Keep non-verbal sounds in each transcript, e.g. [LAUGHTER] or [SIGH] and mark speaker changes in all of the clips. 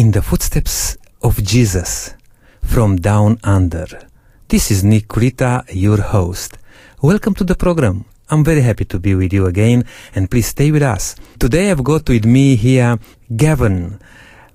Speaker 1: in the footsteps of Jesus from down under. This is Nick your host. Welcome to the program. I'm very happy to be with you again and please stay with us. Today I've got with me here Gavin.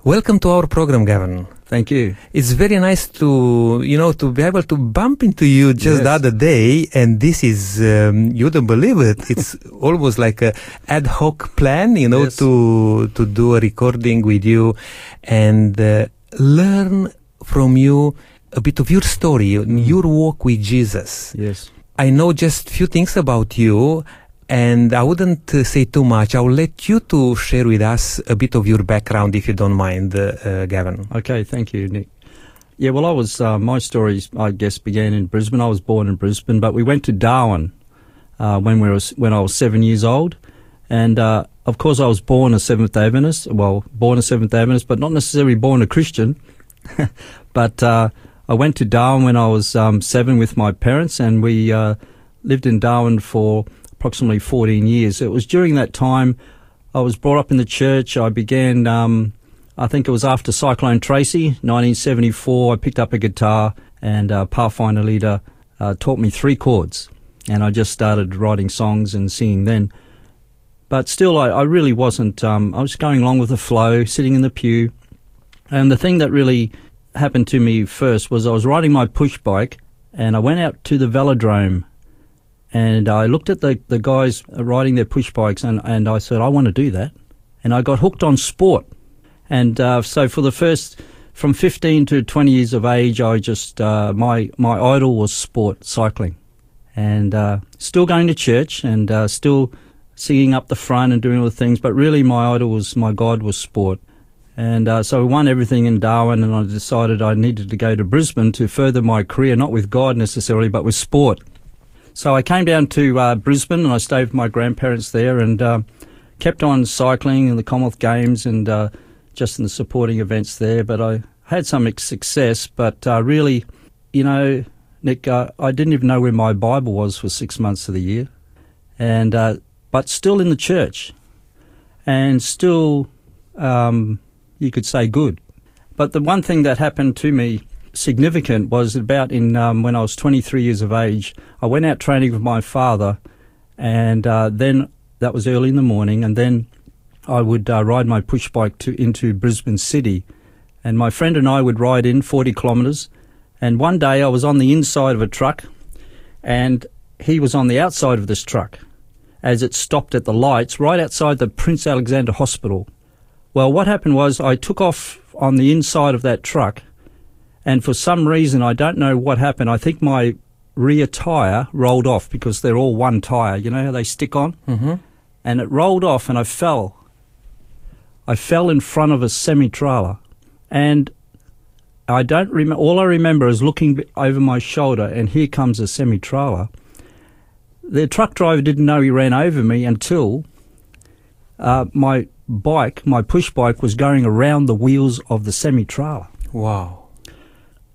Speaker 1: Welcome to our program, Gavin.
Speaker 2: Thank you.
Speaker 1: It's very nice to, you know, to be able to bump into you just
Speaker 2: Yes.
Speaker 1: the other day. And this is, um, you don't believe it. It's [LAUGHS] almost like a ad hoc plan, you know,
Speaker 2: Yes.
Speaker 1: to, to do a recording with you and uh, learn from you a bit of your story, your walk with Jesus.
Speaker 2: Yes.
Speaker 1: I know just few things about you and I wouldn't uh, say too much. I'll let you to share with us a bit of your background if you don't mind, uh, uh, Gavin.
Speaker 2: Okay. Thank you, Nick. Yeah. Well, I was. Uh, my story, I guess, began in Brisbane. I was born in Brisbane, but we went to Darwin uh, when we was when I was seven years old, and uh, of course, I was born a Seventh Adventist. Well, born a Seventh Adventist, but not necessarily born a Christian. [LAUGHS] but I went to Darwin when I was um, seven with my parents, and we lived in Darwin for approximately 14 years. It was during that time I was brought up in the church. I began, um, I think it was after Cyclone Tracy, 1974. I picked up a guitar, and uh, Pathfinder leader uh, taught me three chords, and I just started writing songs and singing then. But still, I, I really wasn't. Um, I was going along with the flow, sitting in the pew. And the thing that really happened to me first was I was riding my push bike and I went out to the velodrome and I looked at the, the guys riding their push bikes and, and I said, I want to do that. And I got hooked on sport. And uh, so for the first, from 15 to 20 years of age, I just, uh, my, my idol was sport, cycling. And uh, still going to church and uh, still singing up the front and doing all the things, but really my idol was, my God was sport. And uh, so I won everything in Darwin, and I decided I needed to go to Brisbane to further my career, not with God necessarily, but with sport. So I came down to uh, Brisbane, and I stayed with my grandparents there, and uh, kept on cycling in the Commonwealth Games and uh, just in the supporting events there. But I had some success, but uh, really, you know, Nick, uh, I didn't even know where my Bible was for six months of the year, and uh, but still in the church, and still. Um, you could say good. But the one thing that happened to me significant was about in um, when I was 23 years of age. I went out training with my father, and uh, then that was early in the morning, and then I would uh, ride my push bike to into Brisbane City, and my friend and I would ride in 40 kilometres. And one day I was on the inside of a truck, and he was on the outside of this truck, as it stopped at the lights right outside the Princess Alexandra Hospital. Well, what happened was I took off on the inside of that truck, and for some reason, I don't know what happened. I think my rear tyre rolled off because they're all one tyre. You know how they stick on?
Speaker 1: Mm-hmm.
Speaker 2: And it rolled off, and I fell. I fell in front of a semi trailer. And I don't remember, all I remember is looking b- over my shoulder, and here comes a semi trailer. The truck driver didn't know he ran over me until uh, my bike, my push bike, was going around the wheels of the semi trailer.
Speaker 1: Wow.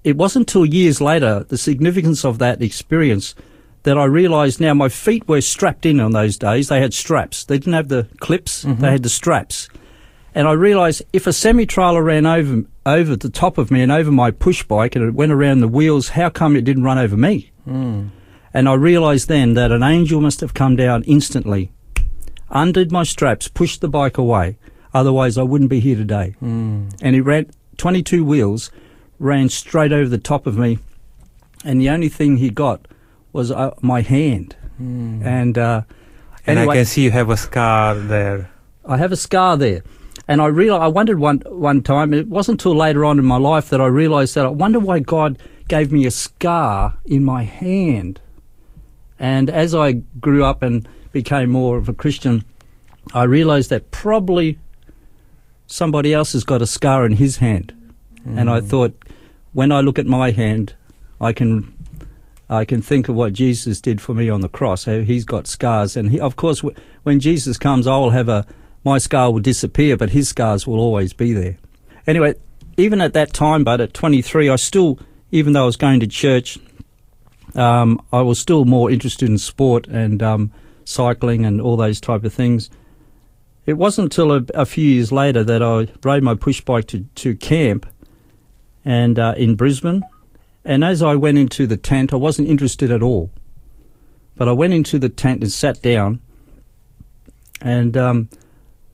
Speaker 2: It wasn't until years later, the significance of that experience, that I realised now my feet were strapped in on those days. They had straps. They didn't have the clips, they had the straps. And I realised if a semi trailer ran over, over the top of me and over my push bike and it went around the wheels, how come it didn't run over me? And I realised then that an angel must have come down instantly, undid my straps, pushed the bike away. Otherwise, I wouldn't be here today.
Speaker 1: Mm.
Speaker 2: And he ran 22 wheels, ran straight over the top of me. And the only thing he got was uh, my hand. And, uh,
Speaker 1: And
Speaker 2: anyway,
Speaker 1: I can see you have a scar there.
Speaker 2: I have a scar there. And I real I wondered one one time. It wasn't until later on in my life that I realised that I wonder why God gave me a scar in my hand. And as I grew up and became more of a Christian, I realised that probably somebody else has got a scar in his hand. And I thought, when I look at my hand, I can I can think of what Jesus did for me on the cross. He's got scars, and he, of course, when Jesus comes, I will have a my scar will disappear, but his scars will always be there. Anyway, even at that time, but at 23, I still, even though I was going to church, um, I was still more interested in sport and um, cycling and all those type of things. it wasn't until a, a, few years later that I rode my push bike to, to camp and uh, in Brisbane. And as I went into the tent, I wasn't interested at all. But I went into the tent and sat down, and um,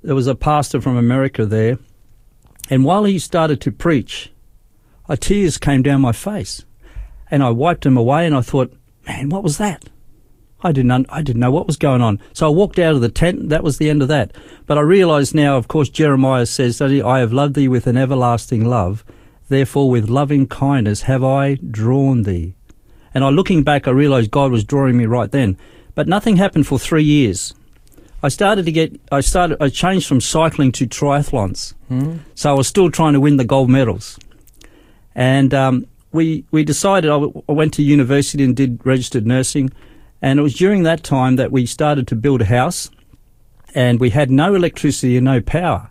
Speaker 2: there was a pastor from America there. And while he started to preach, tears came down my face, and I wiped them away. And I thought, man, what was that? I didn't, I didn't know what was going on. So I walked out of the tent. That was the end of that. But I realise now, of course, Jeremiah says I have loved thee with an everlasting love. Therefore, with loving kindness have I drawn thee. And I, looking back, I realised God was drawing me right then. But nothing happened for three years. I started to get, I started, I changed from cycling to triathlons. Mm. So I was still trying to win the gold medals. And um, we, we decided, I, w- I went to university and did registered nursing. And it was during that time that we started to build a house. And we had no electricity and no power.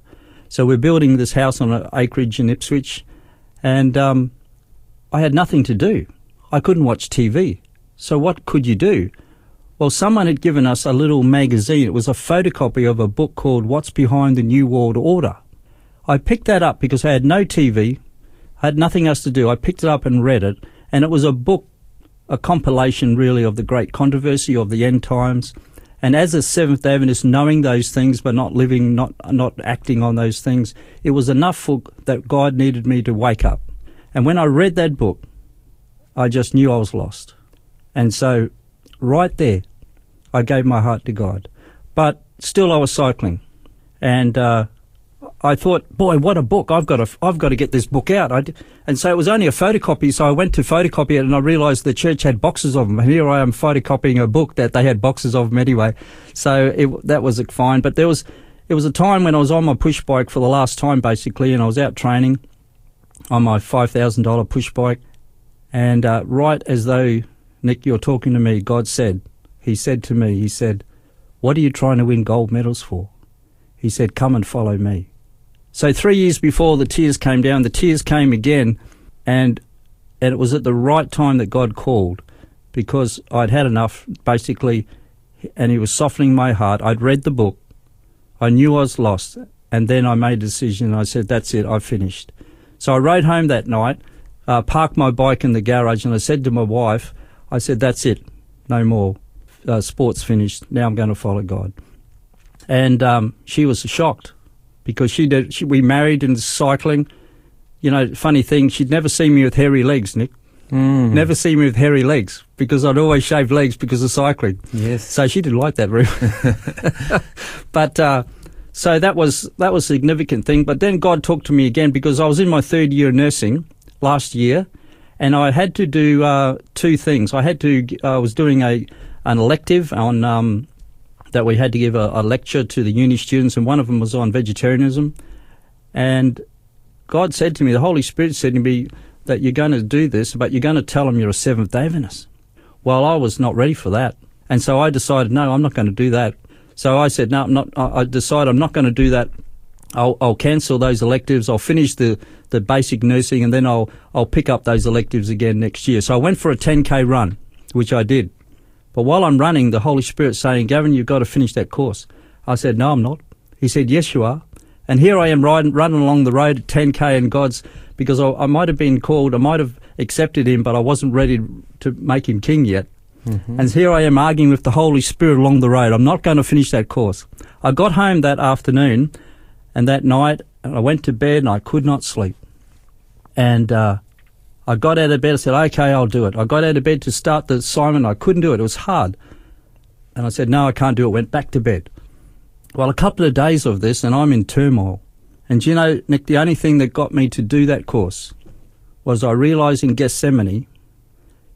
Speaker 2: So we're building this house on an acreage in Ipswich. And um, I had nothing to do. I couldn't watch TV. So what could you do? Well, someone had given us a little magazine. It was a photocopy of a book called What's Behind the New World Order. I picked that up because I had no TV, I had nothing else to do. I picked it up and read it, and it was a book, a compilation really of the great controversy of the end times. And as a Seventh Adventist, knowing those things but not living, not not acting on those things, it was enough for that God needed me to wake up. And when I read that book, I just knew I was lost. And so, right there, I gave my heart to God. But still, I was cycling, and uh, I thought, boy, what a book! I've got to, I've got to get this book out. and so it was only a photocopy. So I went to photocopy it, and I realised the church had boxes of them. And here I am photocopying a book that they had boxes of them anyway. So it, that was fine. But there was, it was a time when I was on my push bike for the last time, basically, and I was out training on my five thousand dollar push bike, and uh, right as though Nick, you're talking to me, God said, He said to me, He said, "What are you trying to win gold medals for?" He said, "Come and follow me." So three years before the tears came down, the tears came again, and and it was at the right time that God called, because I'd had enough, basically, and He was softening my heart. I'd read the book, I knew I was lost, and then I made a decision. I said, "That's it, I've finished." So I rode home that night, uh, parked my bike in the garage, and I said to my wife, "I said, that's it, no more. Uh, sports finished. Now I'm going to follow God." And um, she was shocked because she did. She, we married in cycling. You know, funny thing, she'd never seen me with hairy legs, Nick. Mm. Never see me with hairy legs because I'd always shave legs because of cycling.
Speaker 1: Yes.
Speaker 2: So she didn't like that very. [LAUGHS] but uh, so that was that was a significant thing. But then God talked to me again because I was in my third year of nursing last year, and I had to do uh, two things. I had to. I was doing a an elective on um, that we had to give a, a, lecture to the uni students, and one of them was on vegetarianism. And God said to me, the Holy Spirit said to me that you're going to do this, but you're going to tell them you're a Seventh day Adventist. Well, I was not ready for that. And so I decided, no, I'm not going to do that. So I said, no, I'm not, I decided I'm not going to do that. I'll, I'll cancel those electives. I'll finish the, the basic nursing and then I'll, I'll pick up those electives again next year. So I went for a 10k run, which I did. But while I'm running, the Holy Spirit saying, Gavin, you've got to finish that course. I said, no, I'm not. He said, yes, you are. And here I am riding, running along the road at 10k and God's, because I, I might have been called, I might have accepted him, but I wasn't ready to make him king yet. Mm-hmm. And here I am arguing with the Holy Spirit along the road. I'm not going to finish that course. I got home that afternoon and that night and I went to bed and I could not sleep. And uh, I got out of bed. I said, okay, I'll do it. I got out of bed to start the assignment. I couldn't do it. It was hard. And I said, no, I can't do it. Went back to bed. Well, a couple of days of this and I'm in turmoil. And you know, Nick, the only thing that got me to do that course was I realized in Gethsemane,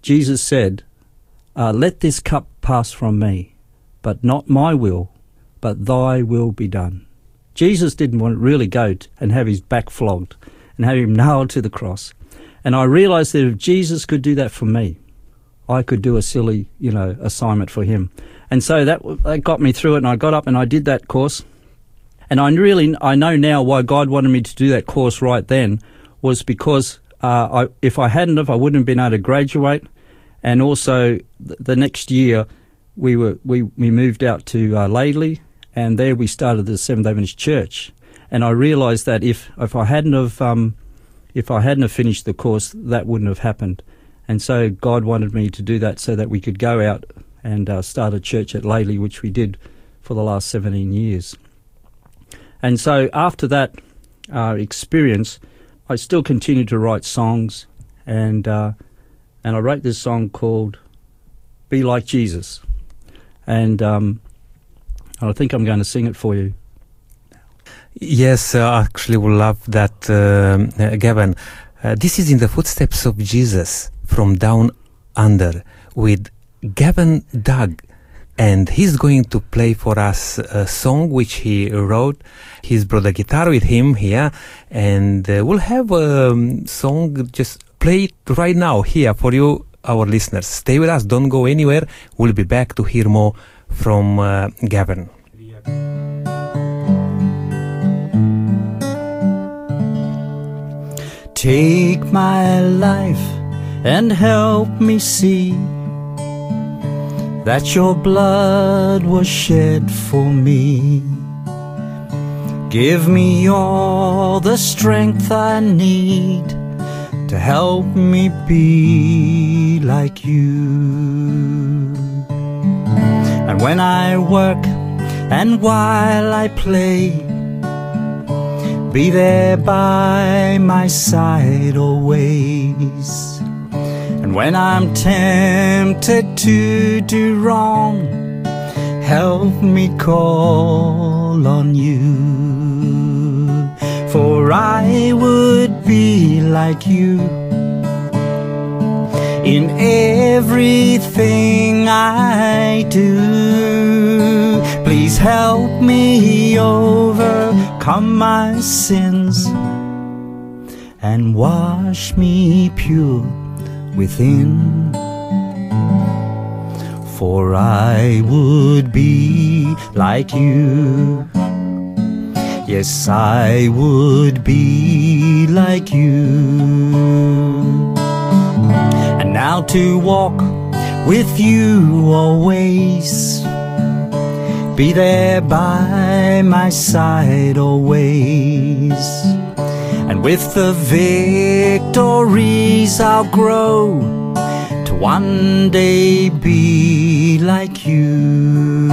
Speaker 2: Jesus said, uh, let this cup pass from me, but not my will, but thy will be done. Jesus didn't want to really go and have his back flogged and have him [LAUGHS] nailed to the cross. And I realized that if Jesus could do that for me, I could do a silly, you know, assignment for him. And so that, that got me through it and I got up and I did that course. And I really, I know now why God wanted me to do that course right then was because uh, I, if I hadn't have, I wouldn't have been able to graduate. And also the next year, we were we, we moved out to uh, Laidley, and there we started the Seventh Adventist Church. And I realised that if if I hadn't have um, if I hadn't have finished the course, that wouldn't have happened. And so God wanted me to do that so that we could go out and uh, start a church at Laidley, which we did for the last 17 years. And so after that uh, experience, I still continued to write songs, and uh, and I wrote this song called "Be Like Jesus," and um, I think I'm going to sing it for you.
Speaker 1: Yes, uh, actually, we love that, uh, Gavin. Uh, this is in the footsteps of Jesus from down under with Gavin Doug. And he's going to play for us a song which he wrote. He's brought a guitar with him here. And uh, we'll have a um, song just play it right now here for you, our listeners. Stay with us. Don't go anywhere. We'll be back to hear more from uh, Gavin.
Speaker 2: Take my life and help me see that your blood was shed for me. Give me all the strength I need to help me be like you. And when I work and while I play, be there by my side always. And when I'm tempted to do wrong, help me call on you. For I would be like you in everything I do. Please help me overcome my sins and wash me pure within. For I would be like you. Yes, I would be like you. And now to walk with you always. Be there by my side always. And with the victories I'll grow to one day be like you.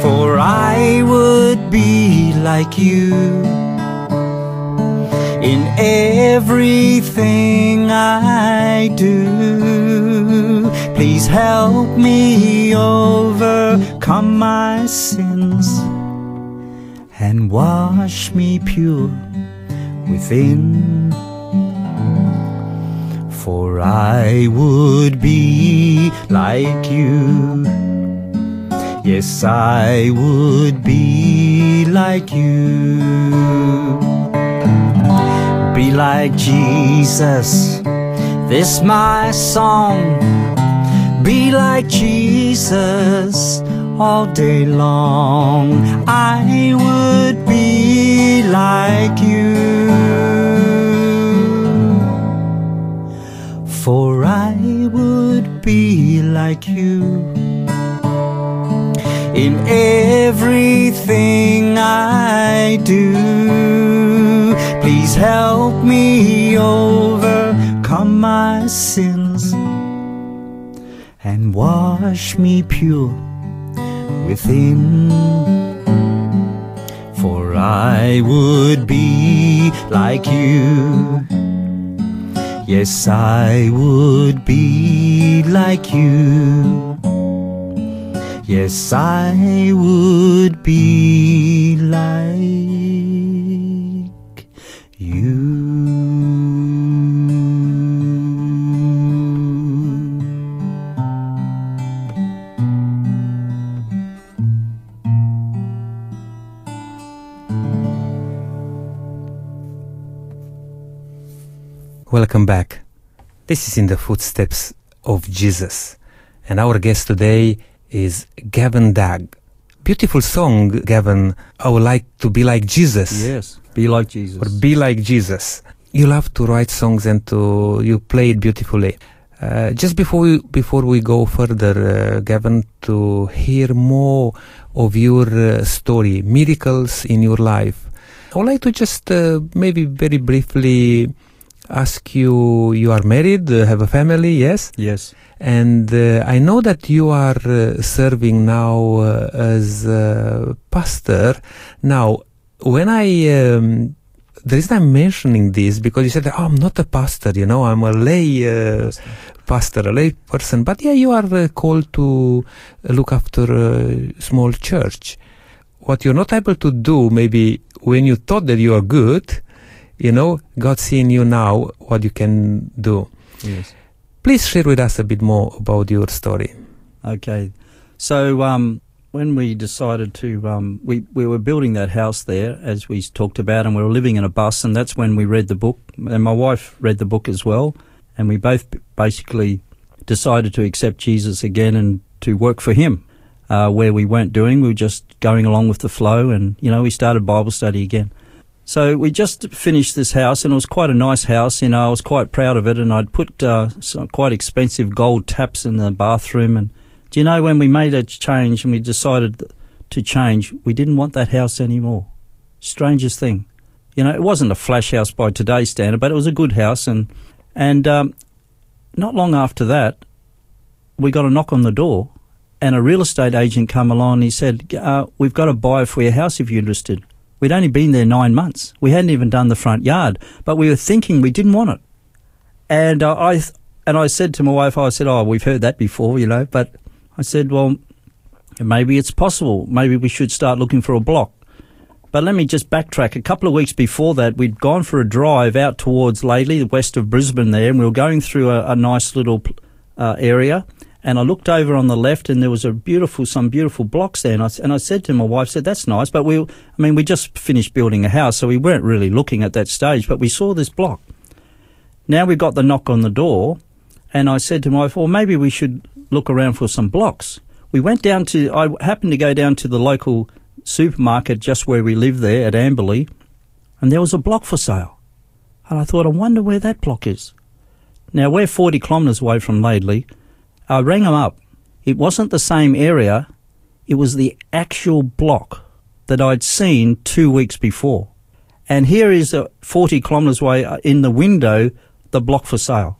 Speaker 2: For I would be like you in everything I do. Please help me overcome my sins and wash me pure within. For I would be like you. Yes, I would be like you. Be like Jesus, this my song. Be like Jesus all day long. I would be like you. For I would be like you in everything I do. Please help me overcome my sins and wash me pure within. For I would be like you. Yes, I would be like you. Yes, I would be like you.
Speaker 1: Welcome back. This is in the footsteps of Jesus. And our guest today is Gavin Dag. Beautiful song, Gavin. I would like to be like Jesus.
Speaker 2: Yes, be like Jesus.
Speaker 1: Or be like Jesus. You love to write songs and to you play it beautifully. Uh, just before we, before we go further, uh, Gavin, to hear more of your uh, story, miracles in your life, I would like to just uh, maybe very briefly ask you: You are married, uh, have a family, yes?
Speaker 2: Yes.
Speaker 1: And uh, I know that you are uh, serving now uh, as a pastor. Now, when I um, the reason I'm mentioning this because you said, "Oh, I'm not a pastor," you know, I'm a lay uh, pastor, a lay person. But yeah, you are uh, called to look after a small church. What you're not able to do, maybe when you thought that you are good, you know, God seeing you now, what you can do.
Speaker 2: Yes.
Speaker 1: Please share with us a bit more about your story.
Speaker 2: Okay. So um, when we decided to, um, we, we were building that house there, as we talked about, and we were living in a bus, and that's when we read the book. And my wife read the book as well. And we both basically decided to accept Jesus again and to work for Him. Uh, where we weren't doing, we were just going along with the flow, and you know, we started Bible study again. So we just finished this house, and it was quite a nice house. You know, I was quite proud of it, and I'd put uh, some quite expensive gold taps in the bathroom. And do you know when we made a change and we decided to change, we didn't want that house anymore. Strangest thing, you know, it wasn't a flash house by today's standard, but it was a good house. And and um, not long after that, we got a knock on the door, and a real estate agent come along. and He said, uh, "We've got a buyer for your house if you're interested." We'd only been there nine months. We hadn't even done the front yard, but we were thinking we didn't want it. And uh, I th- and I said to my wife, I said, "Oh, we've heard that before, you know." But I said, "Well, maybe it's possible. Maybe we should start looking for a block." But let me just backtrack. A couple of weeks before that, we'd gone for a drive out towards Laidley, west of Brisbane there, and we were going through a, a nice little uh, area. And I looked over on the left, and there was a beautiful, some beautiful blocks there. And I, and I said to my wife, "said That's nice, but we, I mean, we just finished building a house, so we weren't really looking at that stage. But we saw this block. Now we got the knock on the door, and I said to my wife, "Well, maybe we should look around for some blocks." We went down to. I happened to go down to the local supermarket just where we live there at Amberley, and there was a block for sale. And I thought, I wonder where that block is. Now we're 40 kilometres away from Laidley. I rang them up. It wasn't the same area. It was the actual block that I'd seen two weeks before. And here is a 40 kilometres away uh, in the window, the block for sale.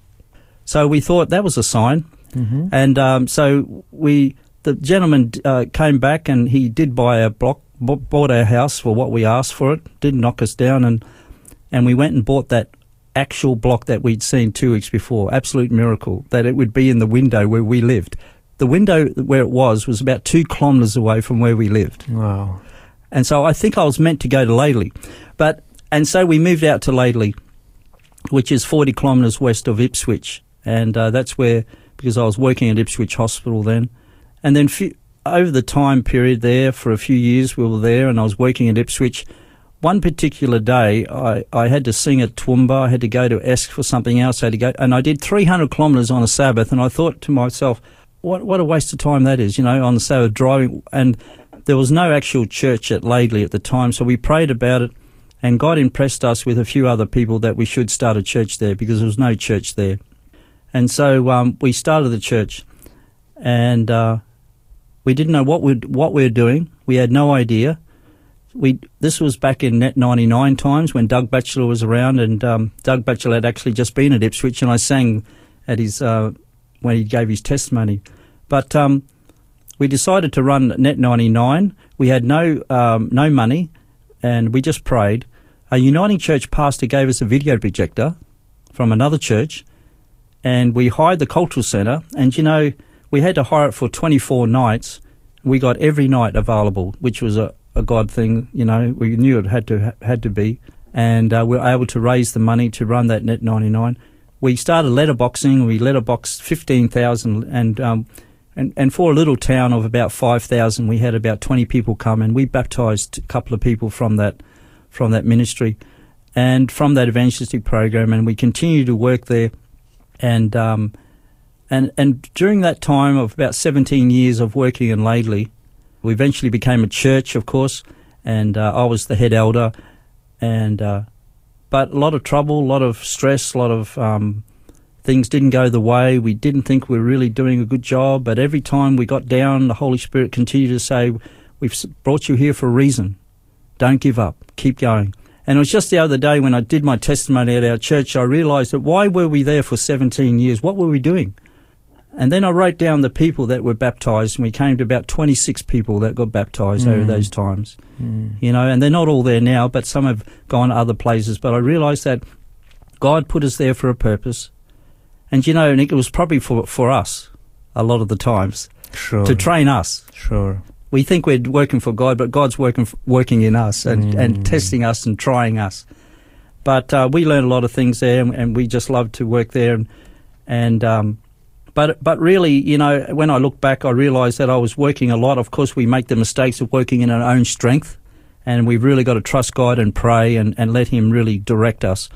Speaker 2: So we thought that was a sign.
Speaker 1: Mm-hmm.
Speaker 2: And um, so we, the gentleman uh, came back and he did buy a block, b- bought our house for what we asked for it, didn't knock us down, and and we went and bought that actual block that we'd seen two weeks before. Absolute miracle that it would be in the window where we lived. The window where it was was about two kilometres away from where we lived.
Speaker 1: Wow.
Speaker 2: And so I think I was meant to go to Laidley. But, and so we moved out to Laidley, which is 40 kilometres west of Ipswich. And uh, that's where, because I was working at Ipswich Hospital then. And then few, over the time period there, for a few years we were there and I was working at Ipswich. One particular day, I, I had to sing at Toowoomba. I had to go to Esk for something else. I had to go, and I did 300 kilometres on a Sabbath. And I thought to myself, what what a waste of time that is, you know, on the Sabbath driving. And there was no actual church at Laidley at the time, so we prayed about it, and God impressed us with a few other people that we should start a church there because there was no church there. And so um, we started the church, and uh, we didn't know what we what we were doing. We had no idea. We this was back in Net ninety nine times when Doug Batchelor was around, and um, Doug Batchelor had actually just been at Ipswich, and I sang at his uh, when he gave his testimony. But um, we decided to run Net ninety nine. We had no um, no money, and we just prayed. A Uniting Church pastor gave us a video projector from another church, and we hired the cultural centre. And you know, we had to hire it for twenty four nights. We got every night available, which was a a God thing. You know, we knew it had to had to be, and uh, we were able to raise the money to run that Net 99. We started letterboxing. We letterboxed 15,000, and um, and and for a little town of about 5,000, we had about 20 people come, and we baptised a couple of people from that from that ministry, and from that evangelistic program, and we continued to work there, and. Um, and, and during that time of about 17 years of working in Laidley, we eventually became a church, of course, and uh, I was the head elder. And uh, but a lot of trouble, a lot of stress, a lot of um, things didn't go the way. We didn't think we were really doing a good job. But every time we got down, the Holy Spirit continued to say, We've brought you here for a reason. Don't give up. Keep going. And it was just the other day when I did my testimony at our church, I realized that why were we there for 17 years? What were we doing? And then I wrote down the people that were baptized, and we came to about 26 people that got baptized over
Speaker 1: Mm.
Speaker 2: those times.
Speaker 1: Mm.
Speaker 2: You know, and they're not all there now, but some have gone to other places. But I realized that God put us there for a purpose. And you know, and it was probably for, for us a lot of the times
Speaker 1: Sure.
Speaker 2: to train us.
Speaker 1: Sure.
Speaker 2: We think we're working for God, but God's working working in us and,
Speaker 1: Mm.
Speaker 2: and testing us and trying us. But uh, we learned a lot of things there, and, and we just love to work there. And, and um, but but really, you know, when I look back, I realise that I was working a lot. Of course, we make the mistakes of working in our own strength, and we've really got to trust God and pray and, and let Him really direct us.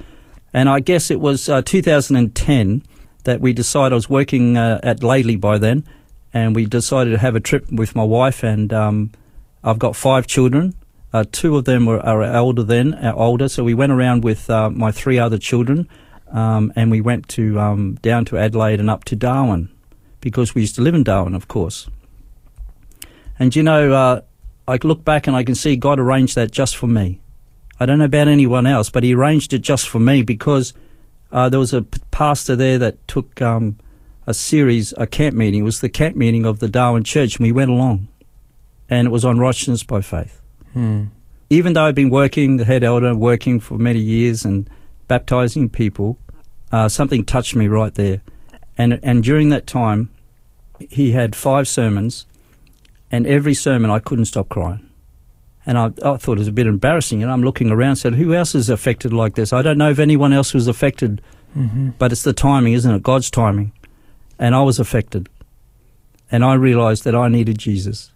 Speaker 2: And I guess it was uh, 2010 that we decided I was working uh, at Laidley by then, and we decided to have a trip with my wife. And um, I've got five children. Uh, two of them were are older then, uh, older. So we went around with uh, my three other children, um, and we went to um, down to Adelaide and up to Darwin, because we used to live in Darwin, of course. And you know, uh, I look back and I can see God arranged that just for me. I don't know about anyone else, but He arranged it just for me because uh, there was a p- pastor there that took um, a series, a camp meeting. It was the camp meeting of the Darwin Church, and we went along, and it was on righteousness by faith.
Speaker 1: Mm.
Speaker 2: Even though I'd been working, the head elder, working for many years and baptizing people, uh, something touched me right there. And and during that time, he had five sermons, and every sermon I couldn't stop crying. And I, I thought it was a bit embarrassing. And I'm looking around and said, Who else is affected like this? I don't know if anyone else was affected,
Speaker 1: Mm-hmm.
Speaker 2: but it's the timing, isn't it? God's timing. And I was affected. And I realized that I needed Jesus.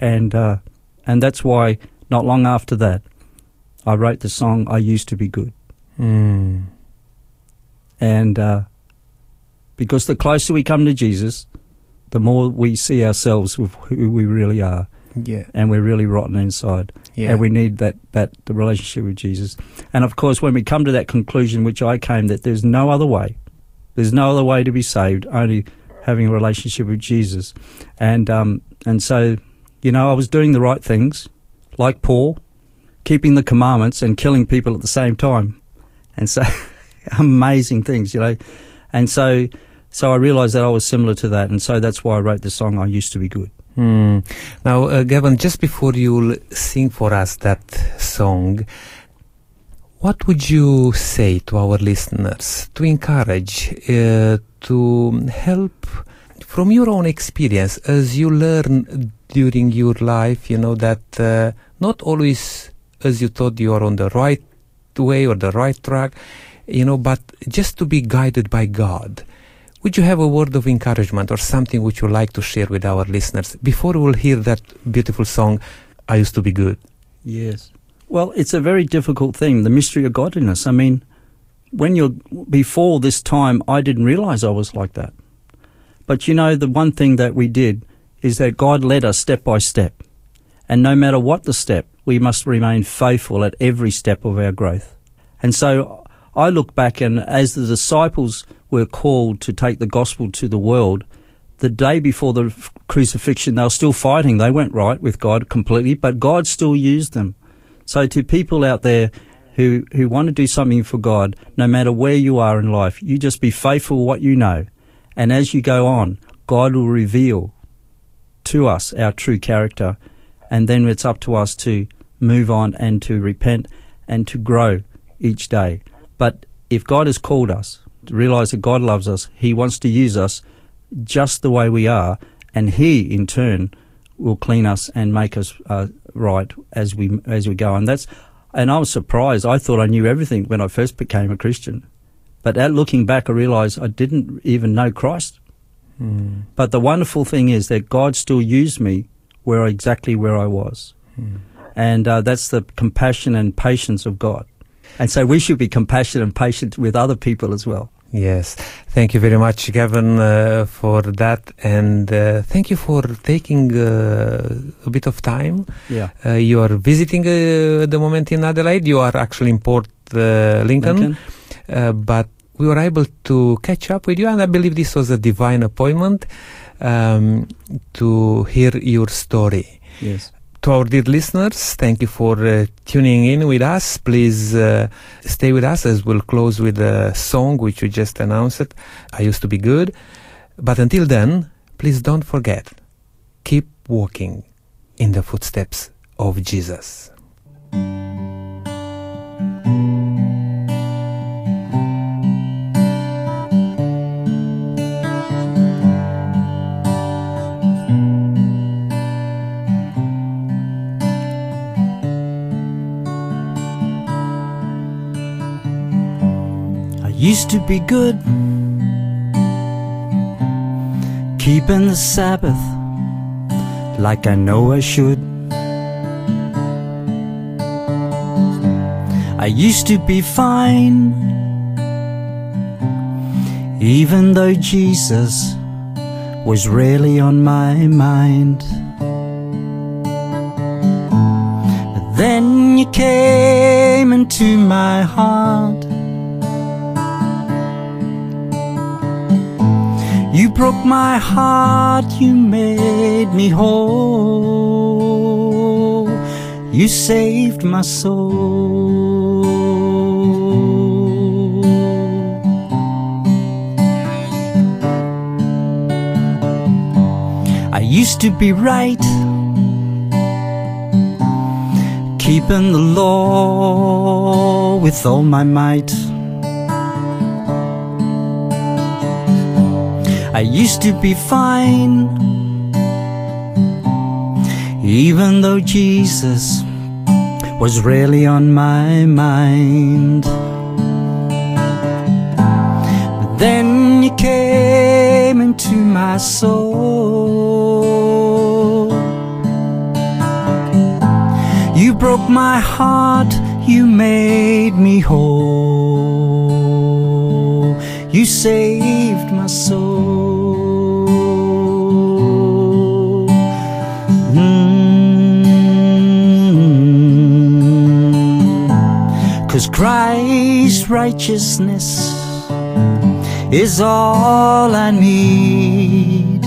Speaker 2: And, uh, and that's why, not long after that, I wrote the song, I Used to Be Good.
Speaker 1: Mm.
Speaker 2: And uh, because the closer we come to Jesus, the more we see ourselves with who we really are,
Speaker 1: Yeah.
Speaker 2: and we're really rotten inside.
Speaker 1: Yeah.
Speaker 2: and we need that that the relationship with Jesus. And of course, when we come to that conclusion, which I came, that there's no other way, there's no other way to be saved, only having a relationship with Jesus. And um, and so, you know, I was doing the right things, like Paul, keeping the commandments and killing people at the same time, and so [LAUGHS] amazing things, you know. And so, so I realised that I was similar to that, and so that's why I wrote the song. I used to be good.
Speaker 1: Hmm. Now, uh, Gavin, just before you sing for us that song, what would you say to our listeners to encourage, uh, to help from your own experience as you learn during your life, you know, that uh, not always as you thought you are on the right way or the right track, you know, but just to be guided by God. Would you have a word of encouragement or something which you like to share with our listeners before we'll hear that beautiful song, I Used to Be Good?
Speaker 2: Yes. Well, it's a very difficult thing, the mystery of godliness. I mean, when you're before this time, I didn't realize I was like that. But you know, the one thing that we did is that God led us step by step. And no matter what the step, we must remain faithful at every step of our growth. And so I look back and as the disciples were called to take the gospel to the world, the day before the crucifixion, they were still fighting. They weren't right with God completely, but God still used them. So to people out there who, who want to do something for God, no matter where you are in life, you just be faithful what you know. And as you go on, God will reveal to us our true character. And then it's up to us to move on and to repent and to grow each day. But if God has called us, to realize that God loves us, He wants to use us just the way we are, and He in turn will clean us and make us uh, right as we as we go. And that's and I was surprised. I thought I knew everything when I first became a Christian, but at looking back, I realized I didn't even know Christ.
Speaker 1: Hmm.
Speaker 2: But the wonderful thing is that God still used me where exactly where I was,
Speaker 1: Hmm.
Speaker 2: And uh, that's the compassion and patience of God. And so we should be compassionate and patient with other people as well.
Speaker 1: Yes, thank you very much, Gavin, uh, for that, and uh, thank you for taking uh, a bit of time.
Speaker 2: Yeah.
Speaker 1: Uh, you are visiting uh, at the moment in Adelaide. You are actually in Port uh, Lincoln,
Speaker 2: Lincoln?
Speaker 1: Uh, but we were able to catch up with you, and I believe this was a divine appointment um, to hear your story.
Speaker 3: Yes.
Speaker 1: To our dear listeners, thank you for uh, tuning in with us. Please uh, stay with us as we'll close with a song which we just announced. I used to be good. But until then, please don't forget, keep walking in the footsteps of Jesus.
Speaker 2: Used to be good, keeping the Sabbath like I know I should. I used to be fine, even though Jesus was really on my mind. But then you came into my heart. Broke my heart, you made me whole. You saved my soul. I used to be right, keeping the law with all my might. I used to be fine, even though Jesus was really on my mind. But then you came into my soul. You broke my heart, you made me whole. You saved my soul. Christ's righteousness is all I need.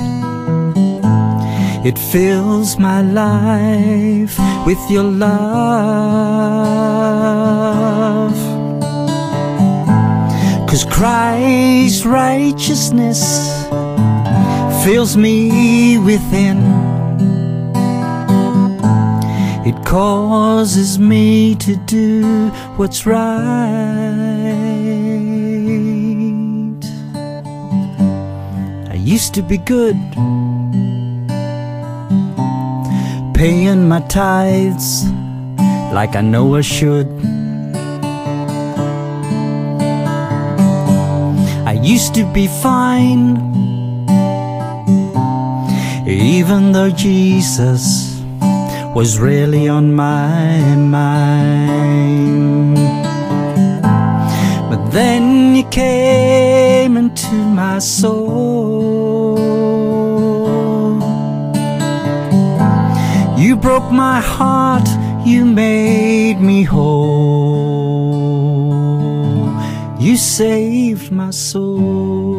Speaker 2: It fills my life with your love. Cause Christ's righteousness fills me within. It causes me to do what's right. I used to be good, paying my tithes like I know I should. I used to be fine, even though Jesus was really on my mind. But then you came into my soul. You broke my heart, you made me whole. You saved my soul.